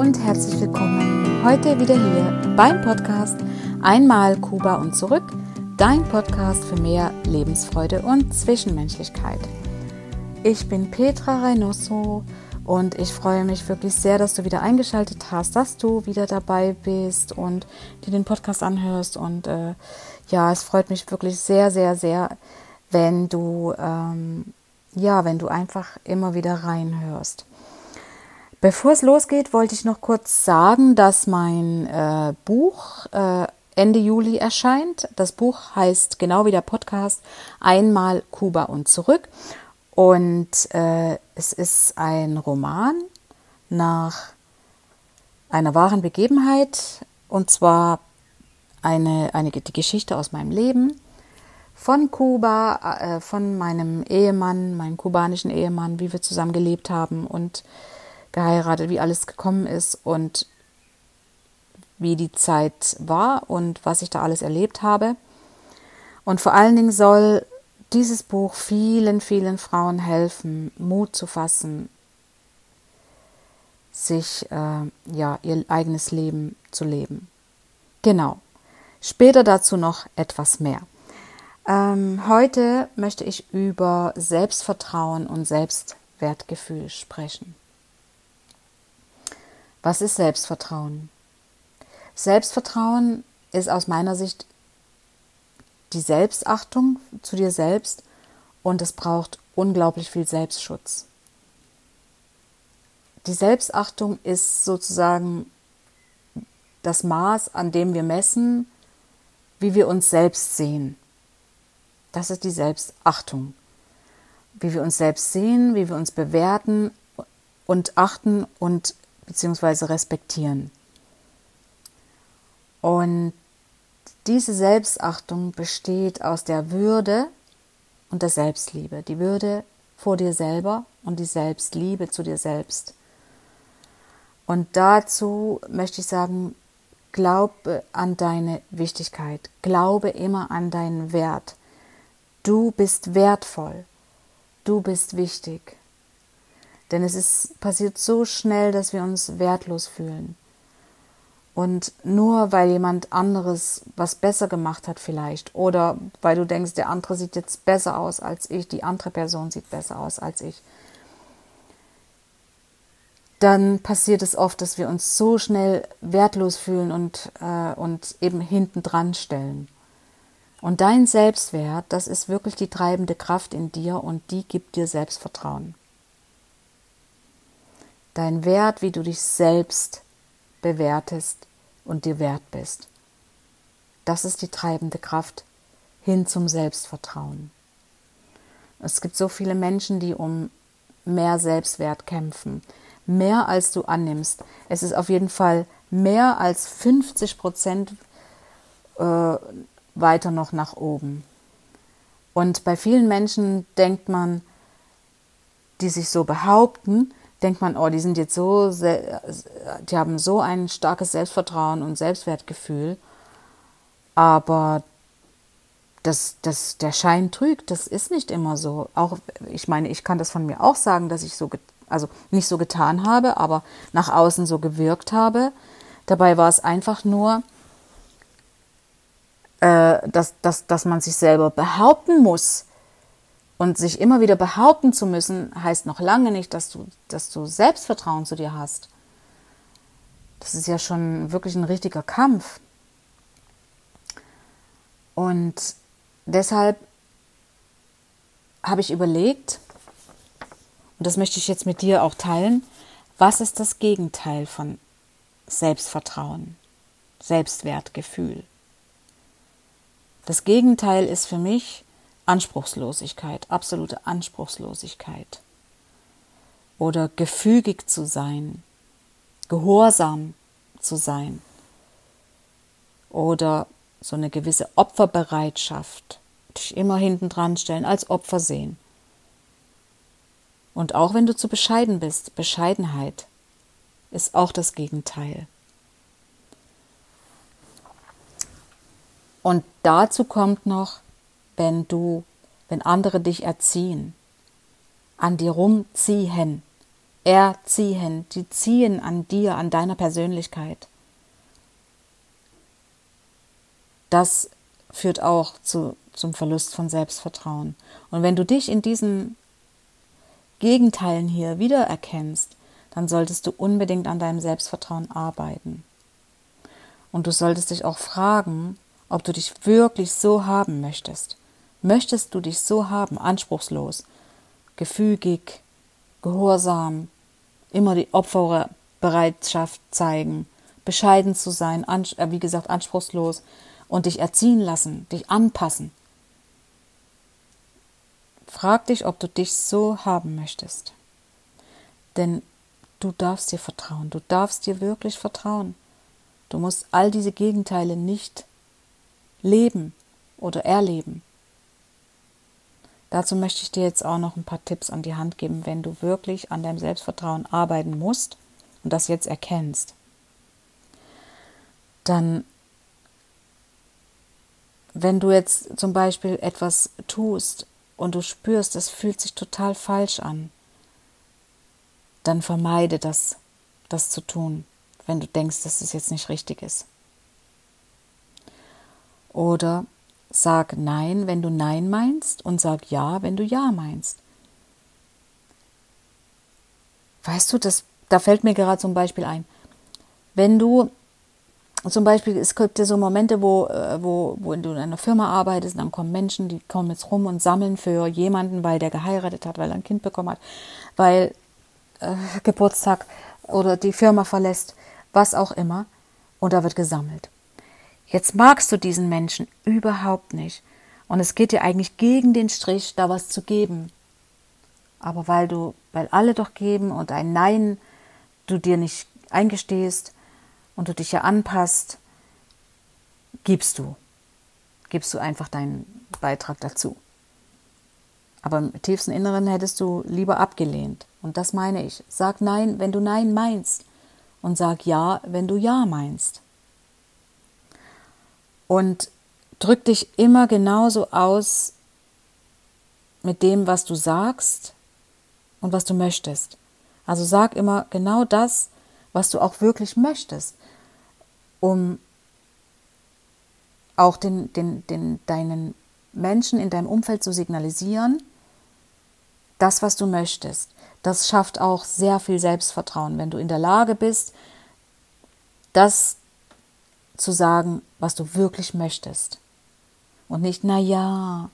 und herzlich willkommen heute wieder hier beim Podcast Einmal Kuba und zurück, dein Podcast für mehr Lebensfreude und Zwischenmenschlichkeit. Ich bin Petra Reynoso und ich freue mich wirklich sehr, dass du wieder eingeschaltet hast, dass du wieder dabei bist und dir den Podcast anhörst. Und äh, ja, es freut mich wirklich sehr, sehr, sehr, wenn du ähm, ja, wenn du einfach immer wieder reinhörst. Bevor es losgeht, wollte ich noch kurz sagen, dass mein äh, Buch äh, Ende Juli erscheint. Das Buch heißt genau wie der Podcast Einmal Kuba und zurück. Und äh, es ist ein Roman nach einer wahren Begebenheit und zwar eine, eine die Geschichte aus meinem Leben von Kuba, äh, von meinem Ehemann, meinem kubanischen Ehemann, wie wir zusammen gelebt haben und geheiratet, wie alles gekommen ist und wie die Zeit war und was ich da alles erlebt habe. Und vor allen Dingen soll dieses Buch vielen, vielen Frauen helfen, Mut zu fassen, sich äh, ja ihr eigenes Leben zu leben. Genau. Später dazu noch etwas mehr. Ähm, heute möchte ich über Selbstvertrauen und Selbstwertgefühl sprechen. Was ist Selbstvertrauen? Selbstvertrauen ist aus meiner Sicht die Selbstachtung zu dir selbst und es braucht unglaublich viel Selbstschutz. Die Selbstachtung ist sozusagen das Maß, an dem wir messen, wie wir uns selbst sehen. Das ist die Selbstachtung. Wie wir uns selbst sehen, wie wir uns bewerten und achten und bzw. respektieren. Und diese Selbstachtung besteht aus der Würde und der Selbstliebe. Die Würde vor dir selber und die Selbstliebe zu dir selbst. Und dazu möchte ich sagen, glaube an deine Wichtigkeit, glaube immer an deinen Wert. Du bist wertvoll, du bist wichtig. Denn es ist passiert so schnell, dass wir uns wertlos fühlen. Und nur weil jemand anderes was besser gemacht hat vielleicht oder weil du denkst, der andere sieht jetzt besser aus als ich, die andere Person sieht besser aus als ich, dann passiert es oft, dass wir uns so schnell wertlos fühlen und, äh, und eben hinten dran stellen. Und dein Selbstwert, das ist wirklich die treibende Kraft in dir und die gibt dir Selbstvertrauen dein Wert, wie du dich selbst bewertest und dir wert bist. Das ist die treibende Kraft hin zum Selbstvertrauen. Es gibt so viele Menschen, die um mehr Selbstwert kämpfen, mehr als du annimmst. Es ist auf jeden Fall mehr als 50 Prozent äh, weiter noch nach oben. Und bei vielen Menschen denkt man, die sich so behaupten, denkt man, oh, die sind jetzt so, die haben so ein starkes Selbstvertrauen und Selbstwertgefühl, aber das, das, der Schein trügt, das ist nicht immer so. Auch, ich meine, ich kann das von mir auch sagen, dass ich so, also nicht so getan habe, aber nach außen so gewirkt habe. Dabei war es einfach nur, äh, dass, dass, dass man sich selber behaupten muss und sich immer wieder behaupten zu müssen, heißt noch lange nicht, dass du, dass du Selbstvertrauen zu dir hast. Das ist ja schon wirklich ein richtiger Kampf. Und deshalb habe ich überlegt, und das möchte ich jetzt mit dir auch teilen, was ist das Gegenteil von Selbstvertrauen, Selbstwertgefühl? Das Gegenteil ist für mich Anspruchslosigkeit, absolute Anspruchslosigkeit. Oder gefügig zu sein, gehorsam zu sein. Oder so eine gewisse Opferbereitschaft, dich immer hinten dran stellen, als Opfer sehen. Und auch wenn du zu bescheiden bist, Bescheidenheit ist auch das Gegenteil. Und dazu kommt noch wenn du, wenn andere dich erziehen, an dir rumziehen, erziehen, die ziehen an dir, an deiner Persönlichkeit. Das führt auch zu, zum Verlust von Selbstvertrauen. Und wenn du dich in diesen Gegenteilen hier wiedererkennst, dann solltest du unbedingt an deinem Selbstvertrauen arbeiten. Und du solltest dich auch fragen, ob du dich wirklich so haben möchtest. Möchtest du dich so haben, anspruchslos, gefügig, gehorsam, immer die Opferbereitschaft zeigen, bescheiden zu sein, äh, wie gesagt, anspruchslos und dich erziehen lassen, dich anpassen. Frag dich, ob du dich so haben möchtest. Denn du darfst dir vertrauen, du darfst dir wirklich vertrauen. Du musst all diese Gegenteile nicht leben oder erleben. Dazu möchte ich dir jetzt auch noch ein paar Tipps an die Hand geben, wenn du wirklich an deinem Selbstvertrauen arbeiten musst und das jetzt erkennst. Dann, wenn du jetzt zum Beispiel etwas tust und du spürst, es fühlt sich total falsch an, dann vermeide das, das zu tun, wenn du denkst, dass es jetzt nicht richtig ist. Oder Sag Nein, wenn du Nein meinst und sag Ja, wenn du Ja meinst. Weißt du, das, da fällt mir gerade zum Beispiel ein. Wenn du zum Beispiel, es gibt ja so Momente, wo, äh, wo, wo du in einer Firma arbeitest, dann kommen Menschen, die kommen jetzt rum und sammeln für jemanden, weil der geheiratet hat, weil er ein Kind bekommen hat, weil äh, Geburtstag oder die Firma verlässt, was auch immer. Und da wird gesammelt. Jetzt magst du diesen Menschen überhaupt nicht. Und es geht dir eigentlich gegen den Strich, da was zu geben. Aber weil du, weil alle doch geben und ein Nein du dir nicht eingestehst und du dich ja anpasst, gibst du. Gibst du einfach deinen Beitrag dazu. Aber im tiefsten Inneren hättest du lieber abgelehnt. Und das meine ich. Sag Nein, wenn du Nein meinst. Und sag Ja, wenn du Ja meinst. Und drück dich immer genauso aus mit dem, was du sagst und was du möchtest. Also sag immer genau das, was du auch wirklich möchtest, um auch den, den, den, deinen Menschen in deinem Umfeld zu signalisieren, das, was du möchtest. Das schafft auch sehr viel Selbstvertrauen, wenn du in der Lage bist, das zu sagen, was du wirklich möchtest. Und nicht, na ja,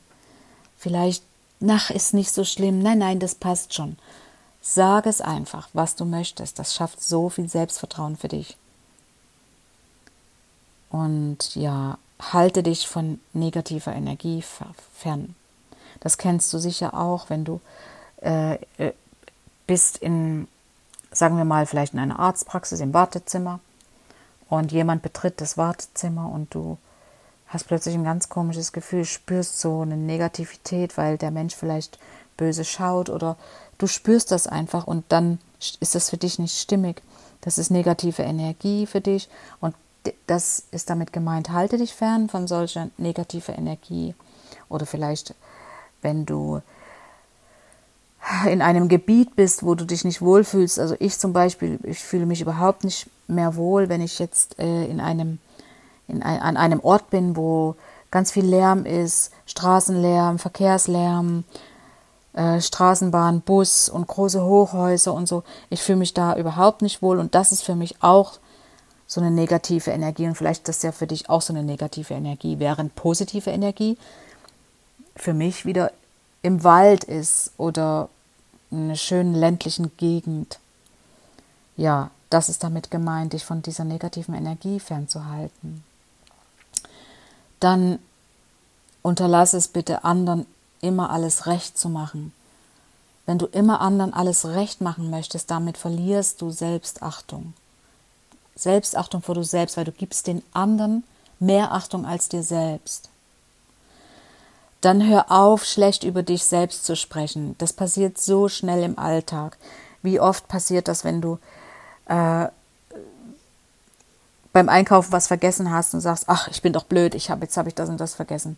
vielleicht, nach ist nicht so schlimm. Nein, nein, das passt schon. Sag es einfach, was du möchtest. Das schafft so viel Selbstvertrauen für dich. Und ja, halte dich von negativer Energie fern. Das kennst du sicher auch, wenn du äh, äh bist in, sagen wir mal, vielleicht in einer Arztpraxis im Wartezimmer und jemand betritt das Wartezimmer und du hast plötzlich ein ganz komisches Gefühl, spürst so eine Negativität, weil der Mensch vielleicht böse schaut oder du spürst das einfach und dann ist das für dich nicht stimmig. Das ist negative Energie für dich und das ist damit gemeint, halte dich fern von solcher negativer Energie. Oder vielleicht, wenn du in einem Gebiet bist, wo du dich nicht wohlfühlst. Also ich zum Beispiel, ich fühle mich überhaupt nicht mehr wohl, wenn ich jetzt äh, in einem, in ein, an einem Ort bin, wo ganz viel Lärm ist, Straßenlärm, Verkehrslärm, äh, Straßenbahn, Bus und große Hochhäuser und so. Ich fühle mich da überhaupt nicht wohl und das ist für mich auch so eine negative Energie und vielleicht ist das ja für dich auch so eine negative Energie, während positive Energie für mich wieder im Wald ist oder in einer schönen ländlichen Gegend. Ja, das ist damit gemeint, dich von dieser negativen Energie fernzuhalten. Dann unterlasse es bitte anderen immer alles recht zu machen. Wenn du immer anderen alles recht machen möchtest, damit verlierst du Selbstachtung. Selbstachtung vor du selbst, weil du gibst den anderen mehr Achtung als dir selbst dann hör auf, schlecht über dich selbst zu sprechen. Das passiert so schnell im Alltag. Wie oft passiert das, wenn du äh, beim Einkaufen was vergessen hast und sagst, ach, ich bin doch blöd, ich hab, jetzt habe ich das und das vergessen.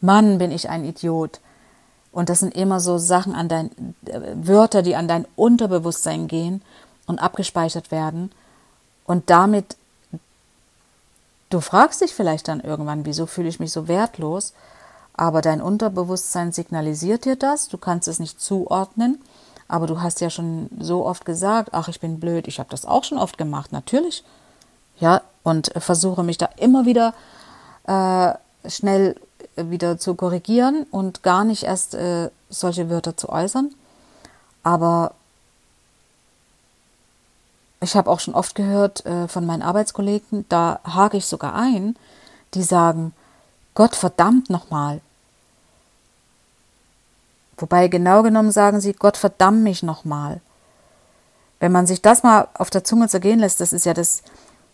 Mann, bin ich ein Idiot. Und das sind immer so Sachen an dein, äh, Wörter, die an dein Unterbewusstsein gehen und abgespeichert werden. Und damit, du fragst dich vielleicht dann irgendwann, wieso fühle ich mich so wertlos? Aber dein Unterbewusstsein signalisiert dir das, du kannst es nicht zuordnen, aber du hast ja schon so oft gesagt, ach, ich bin blöd, ich habe das auch schon oft gemacht, natürlich. Ja, und versuche mich da immer wieder äh, schnell wieder zu korrigieren und gar nicht erst äh, solche Wörter zu äußern. Aber ich habe auch schon oft gehört äh, von meinen Arbeitskollegen, da hake ich sogar ein, die sagen, Gott verdammt nochmal. Wobei genau genommen sagen sie, Gott verdammt mich nochmal. Wenn man sich das mal auf der Zunge zergehen lässt, das ist ja das,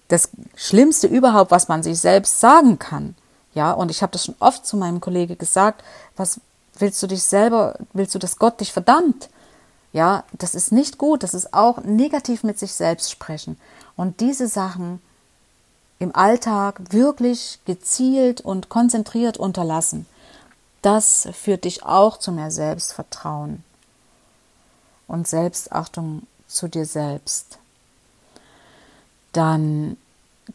das Schlimmste überhaupt, was man sich selbst sagen kann. Ja, und ich habe das schon oft zu meinem Kollege gesagt, was willst du dich selber, willst du, dass Gott dich verdammt? Ja, das ist nicht gut, das ist auch negativ mit sich selbst sprechen. Und diese Sachen im Alltag wirklich gezielt und konzentriert unterlassen, das führt dich auch zu mehr Selbstvertrauen und Selbstachtung zu dir selbst. Dann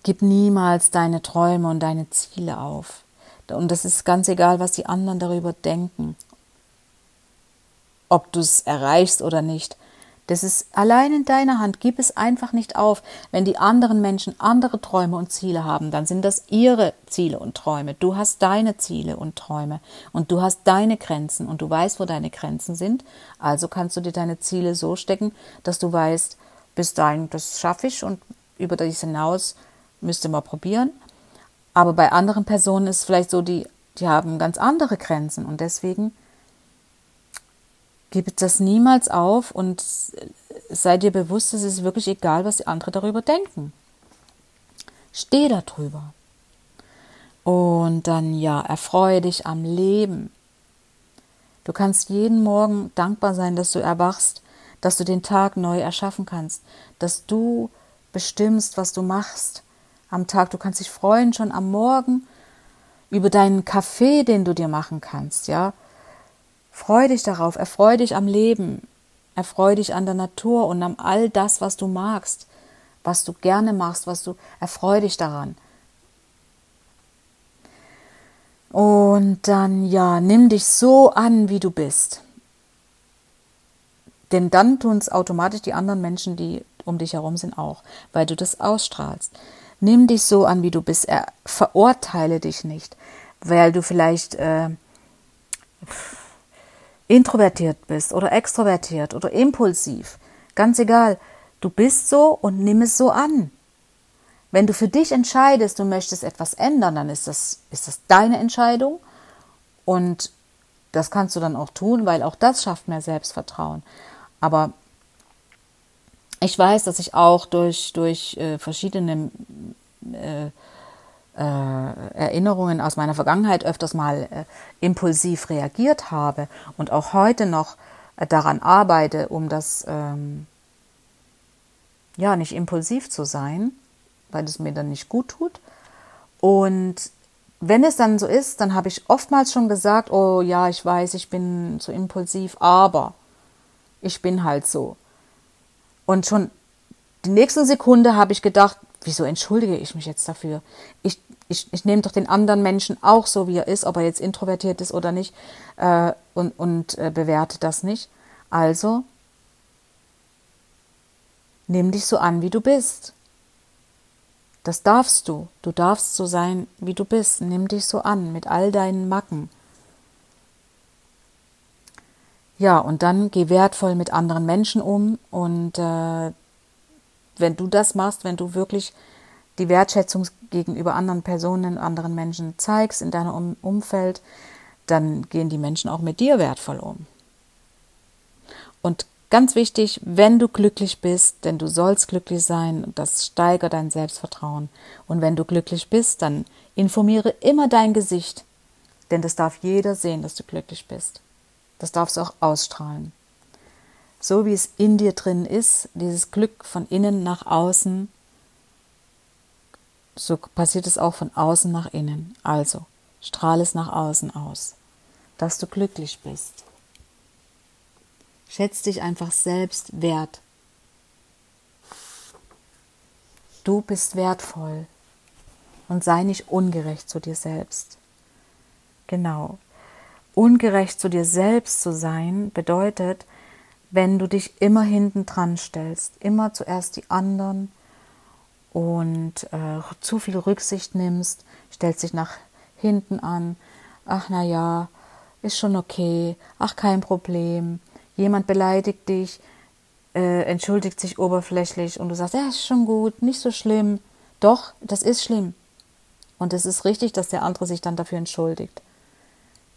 Gib niemals deine Träume und deine Ziele auf. Und das ist ganz egal, was die anderen darüber denken. Ob du es erreichst oder nicht. Das ist allein in deiner Hand. Gib es einfach nicht auf. Wenn die anderen Menschen andere Träume und Ziele haben, dann sind das ihre Ziele und Träume. Du hast deine Ziele und Träume und du hast deine Grenzen und du weißt, wo deine Grenzen sind. Also kannst du dir deine Ziele so stecken, dass du weißt, bis dahin, das schaffe ich und über das hinaus müsste man probieren. Aber bei anderen Personen ist es vielleicht so, die, die haben ganz andere Grenzen und deswegen gib das niemals auf und sei dir bewusst, es ist wirklich egal, was die anderen darüber denken. Steh da drüber. Und dann ja, erfreue dich am Leben. Du kannst jeden Morgen dankbar sein, dass du erwachst, dass du den Tag neu erschaffen kannst, dass du bestimmst, was du machst, am Tag. Du kannst dich freuen schon am Morgen über deinen Kaffee, den du dir machen kannst, ja. Freu dich darauf, erfreu dich am Leben, erfreu dich an der Natur und an all das, was du magst, was du gerne machst, was du, erfreu dich daran. Und dann, ja, nimm dich so an, wie du bist. Denn dann tun es automatisch die anderen Menschen, die um dich herum sind, auch, weil du das ausstrahlst. Nimm dich so an, wie du bist. Er, verurteile dich nicht, weil du vielleicht äh, introvertiert bist oder extrovertiert oder impulsiv. Ganz egal. Du bist so und nimm es so an. Wenn du für dich entscheidest, du möchtest etwas ändern, dann ist das, ist das deine Entscheidung. Und das kannst du dann auch tun, weil auch das schafft mehr Selbstvertrauen. Aber ich weiß, dass ich auch durch, durch äh, verschiedene äh, äh, Erinnerungen aus meiner Vergangenheit öfters mal äh, impulsiv reagiert habe und auch heute noch äh, daran arbeite, um das ähm, ja nicht impulsiv zu sein, weil es mir dann nicht gut tut. Und wenn es dann so ist, dann habe ich oftmals schon gesagt, oh ja, ich weiß, ich bin so impulsiv, aber ich bin halt so. Und schon die nächste Sekunde habe ich gedacht, wieso entschuldige ich mich jetzt dafür? Ich, ich, ich nehme doch den anderen Menschen auch so, wie er ist, ob er jetzt introvertiert ist oder nicht, äh, und, und äh, bewerte das nicht. Also, nimm dich so an, wie du bist. Das darfst du. Du darfst so sein, wie du bist. Nimm dich so an, mit all deinen Macken. Ja, und dann geh wertvoll mit anderen Menschen um und äh, wenn du das machst, wenn du wirklich die Wertschätzung gegenüber anderen Personen, anderen Menschen zeigst in deinem um Umfeld, dann gehen die Menschen auch mit dir wertvoll um. Und ganz wichtig, wenn du glücklich bist, denn du sollst glücklich sein, das steigert dein Selbstvertrauen. Und wenn du glücklich bist, dann informiere immer dein Gesicht, denn das darf jeder sehen, dass du glücklich bist. Das darfst du auch ausstrahlen. So wie es in dir drin ist, dieses Glück von innen nach außen, so passiert es auch von außen nach innen. Also, strahle es nach außen aus, dass du glücklich bist. Schätz dich einfach selbst wert. Du bist wertvoll und sei nicht ungerecht zu dir selbst. Genau. Ungerecht zu dir selbst zu sein bedeutet, wenn du dich immer hinten dran stellst, immer zuerst die anderen und äh, zu viel Rücksicht nimmst, stellst dich nach hinten an, ach na ja, ist schon okay, ach kein Problem, jemand beleidigt dich, äh, entschuldigt sich oberflächlich und du sagst, ja, ist schon gut, nicht so schlimm. Doch, das ist schlimm. Und es ist richtig, dass der andere sich dann dafür entschuldigt.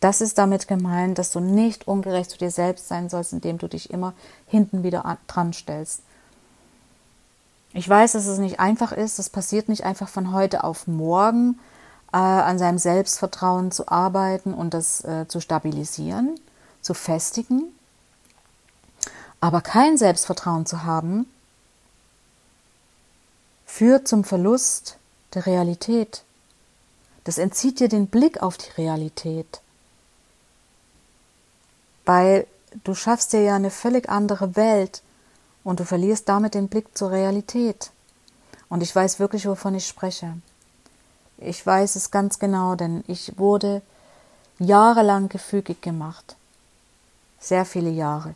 Das ist damit gemeint, dass du nicht ungerecht zu dir selbst sein sollst, indem du dich immer hinten wieder dran stellst. Ich weiß, dass es nicht einfach ist, es passiert nicht einfach von heute auf morgen, äh, an seinem Selbstvertrauen zu arbeiten und das äh, zu stabilisieren, zu festigen. Aber kein Selbstvertrauen zu haben, führt zum Verlust der Realität. Das entzieht dir den Blick auf die Realität weil du schaffst dir ja eine völlig andere Welt und du verlierst damit den Blick zur Realität. Und ich weiß wirklich, wovon ich spreche. Ich weiß es ganz genau, denn ich wurde jahrelang gefügig gemacht. Sehr viele Jahre.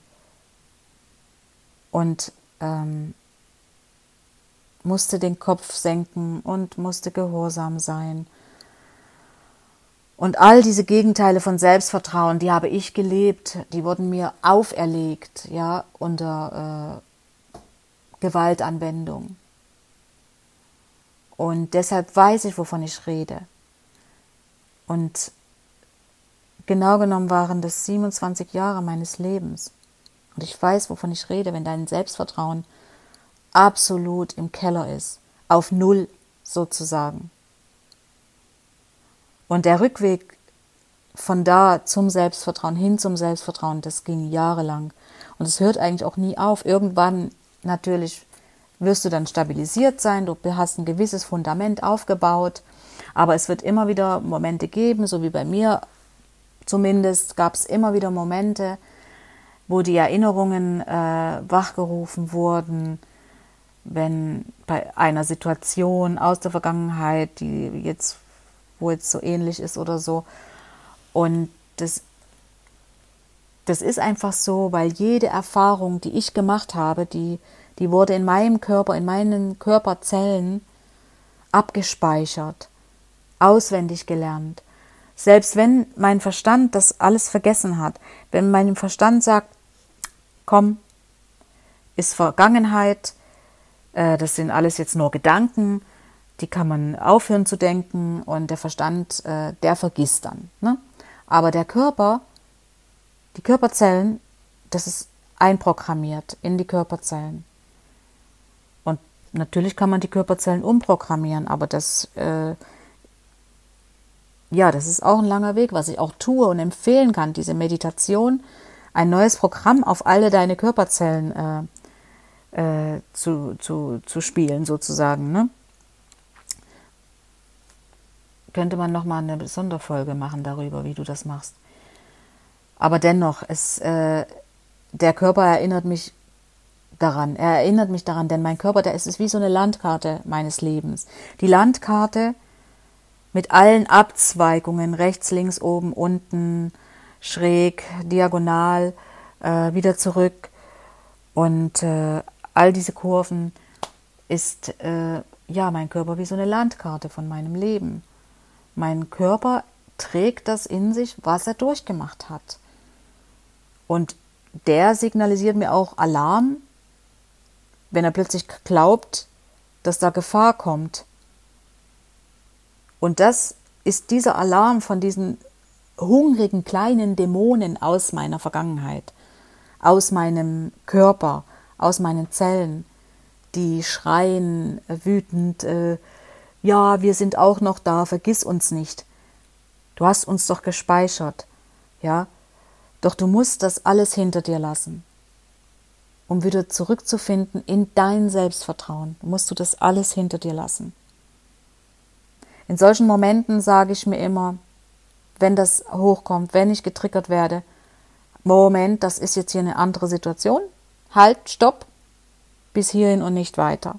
Und ähm, musste den Kopf senken und musste gehorsam sein und all diese Gegenteile von Selbstvertrauen, die habe ich gelebt, die wurden mir auferlegt, ja, unter äh, Gewaltanwendung. Und deshalb weiß ich, wovon ich rede. Und genau genommen waren das 27 Jahre meines Lebens. Und ich weiß, wovon ich rede, wenn dein Selbstvertrauen absolut im Keller ist, auf Null sozusagen. Und der Rückweg von da zum Selbstvertrauen, hin zum Selbstvertrauen, das ging jahrelang. Und es hört eigentlich auch nie auf. Irgendwann natürlich wirst du dann stabilisiert sein, du hast ein gewisses Fundament aufgebaut, aber es wird immer wieder Momente geben, so wie bei mir zumindest gab es immer wieder Momente, wo die Erinnerungen äh, wachgerufen wurden, wenn bei einer Situation aus der Vergangenheit, die jetzt wo jetzt so ähnlich ist oder so. Und das, das ist einfach so, weil jede Erfahrung, die ich gemacht habe, die, die wurde in meinem Körper, in meinen Körperzellen abgespeichert, auswendig gelernt. Selbst wenn mein Verstand das alles vergessen hat, wenn mein Verstand sagt, komm, ist Vergangenheit, äh, das sind alles jetzt nur Gedanken, die kann man aufhören zu denken und der Verstand, äh, der vergisst dann. Ne? Aber der Körper, die Körperzellen, das ist einprogrammiert in die Körperzellen. Und natürlich kann man die Körperzellen umprogrammieren, aber das, äh, ja, das ist auch ein langer Weg, was ich auch tue und empfehlen kann, diese Meditation, ein neues Programm auf alle deine Körperzellen äh, äh, zu, zu, zu spielen, sozusagen. Ne? Könnte man noch mal eine Sonderfolge machen darüber, wie du das machst. Aber dennoch, es, äh, der Körper erinnert mich daran. Er erinnert mich daran, denn mein Körper, der ist, ist wie so eine Landkarte meines Lebens. Die Landkarte mit allen Abzweigungen, rechts, links, oben, unten, schräg, diagonal, äh, wieder zurück. Und äh, all diese Kurven ist äh, ja mein Körper wie so eine Landkarte von meinem Leben. Mein Körper trägt das in sich, was er durchgemacht hat. Und der signalisiert mir auch Alarm, wenn er plötzlich glaubt, dass da Gefahr kommt. Und das ist dieser Alarm von diesen hungrigen kleinen Dämonen aus meiner Vergangenheit, aus meinem Körper, aus meinen Zellen, die schreien wütend, äh, ja, wir sind auch noch da, vergiss uns nicht. Du hast uns doch gespeichert, ja? Doch du musst das alles hinter dir lassen. Um wieder zurückzufinden in dein Selbstvertrauen, musst du das alles hinter dir lassen. In solchen Momenten sage ich mir immer, wenn das hochkommt, wenn ich getriggert werde, Moment, das ist jetzt hier eine andere Situation. Halt, stopp, bis hierhin und nicht weiter.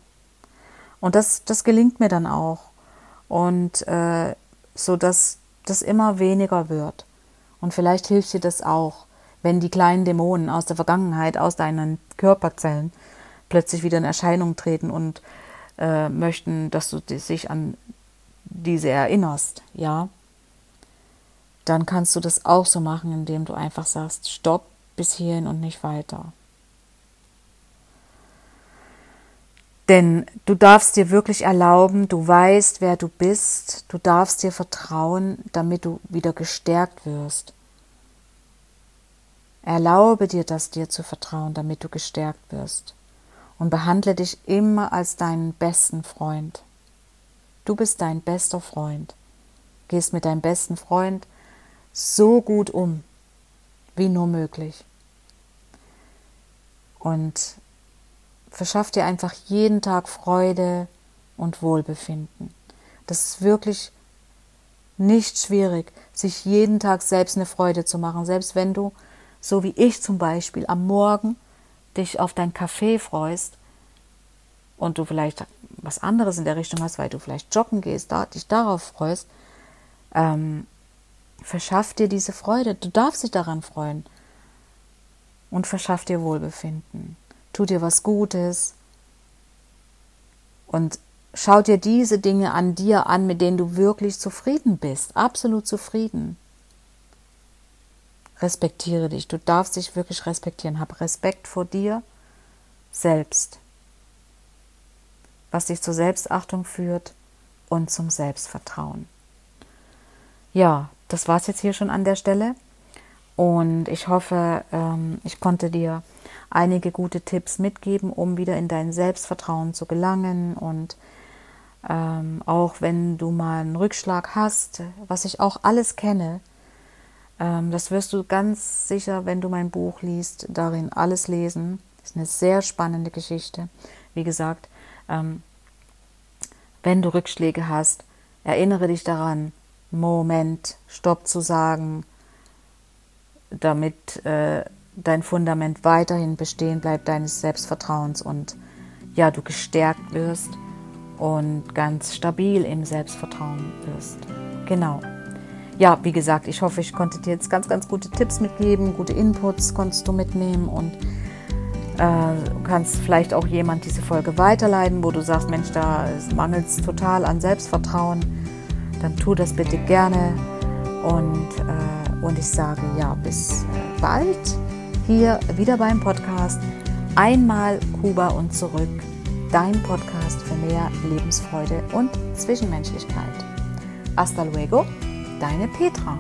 Und das, das gelingt mir dann auch. Und äh, so, dass das immer weniger wird. Und vielleicht hilft dir das auch, wenn die kleinen Dämonen aus der Vergangenheit, aus deinen Körperzellen plötzlich wieder in Erscheinung treten und äh, möchten, dass du dich an diese erinnerst, ja, dann kannst du das auch so machen, indem du einfach sagst, stopp bis hierhin und nicht weiter. Denn du darfst dir wirklich erlauben, du weißt, wer du bist, du darfst dir vertrauen, damit du wieder gestärkt wirst. Erlaube dir das dir zu vertrauen, damit du gestärkt wirst. Und behandle dich immer als deinen besten Freund. Du bist dein bester Freund. Gehst mit deinem besten Freund so gut um, wie nur möglich. Und verschaff dir einfach jeden Tag Freude und Wohlbefinden. Das ist wirklich nicht schwierig, sich jeden Tag selbst eine Freude zu machen, selbst wenn du, so wie ich zum Beispiel, am Morgen dich auf dein Kaffee freust und du vielleicht was anderes in der Richtung hast, weil du vielleicht joggen gehst, da, dich darauf freust, ähm, verschaff dir diese Freude. Du darfst dich daran freuen und verschaff dir Wohlbefinden tu dir was Gutes und schau dir diese Dinge an dir an, mit denen du wirklich zufrieden bist, absolut zufrieden. Respektiere dich, du darfst dich wirklich respektieren, hab Respekt vor dir selbst, was dich zur Selbstachtung führt und zum Selbstvertrauen. Ja, das war es jetzt hier schon an der Stelle. Und ich hoffe, ähm, ich konnte dir einige gute Tipps mitgeben, um wieder in dein Selbstvertrauen zu gelangen. Und ähm, auch wenn du mal einen Rückschlag hast, was ich auch alles kenne, ähm, das wirst du ganz sicher, wenn du mein Buch liest, darin alles lesen. Das ist eine sehr spannende Geschichte. Wie gesagt, wenn du Rückschläge hast, erinnere dich daran, Moment, Stopp zu sagen, damit äh, dein Fundament weiterhin bestehen bleibt, deines Selbstvertrauens und ja, du gestärkt wirst und ganz stabil im Selbstvertrauen wirst. Genau. Ja, wie gesagt, ich hoffe, ich konnte dir jetzt ganz, ganz gute Tipps mitgeben, gute Inputs konntest du mitnehmen und äh, kannst vielleicht auch jemand diese Folge weiterleiten, wo du sagst, Mensch, da mangelt es total an Selbstvertrauen. Dann tu das bitte gerne und äh, und ich sage ja, bis bald hier wieder beim Podcast. Einmal Kuba und zurück. Dein Podcast für mehr Lebensfreude und Zwischenmenschlichkeit. Hasta luego, deine Petra.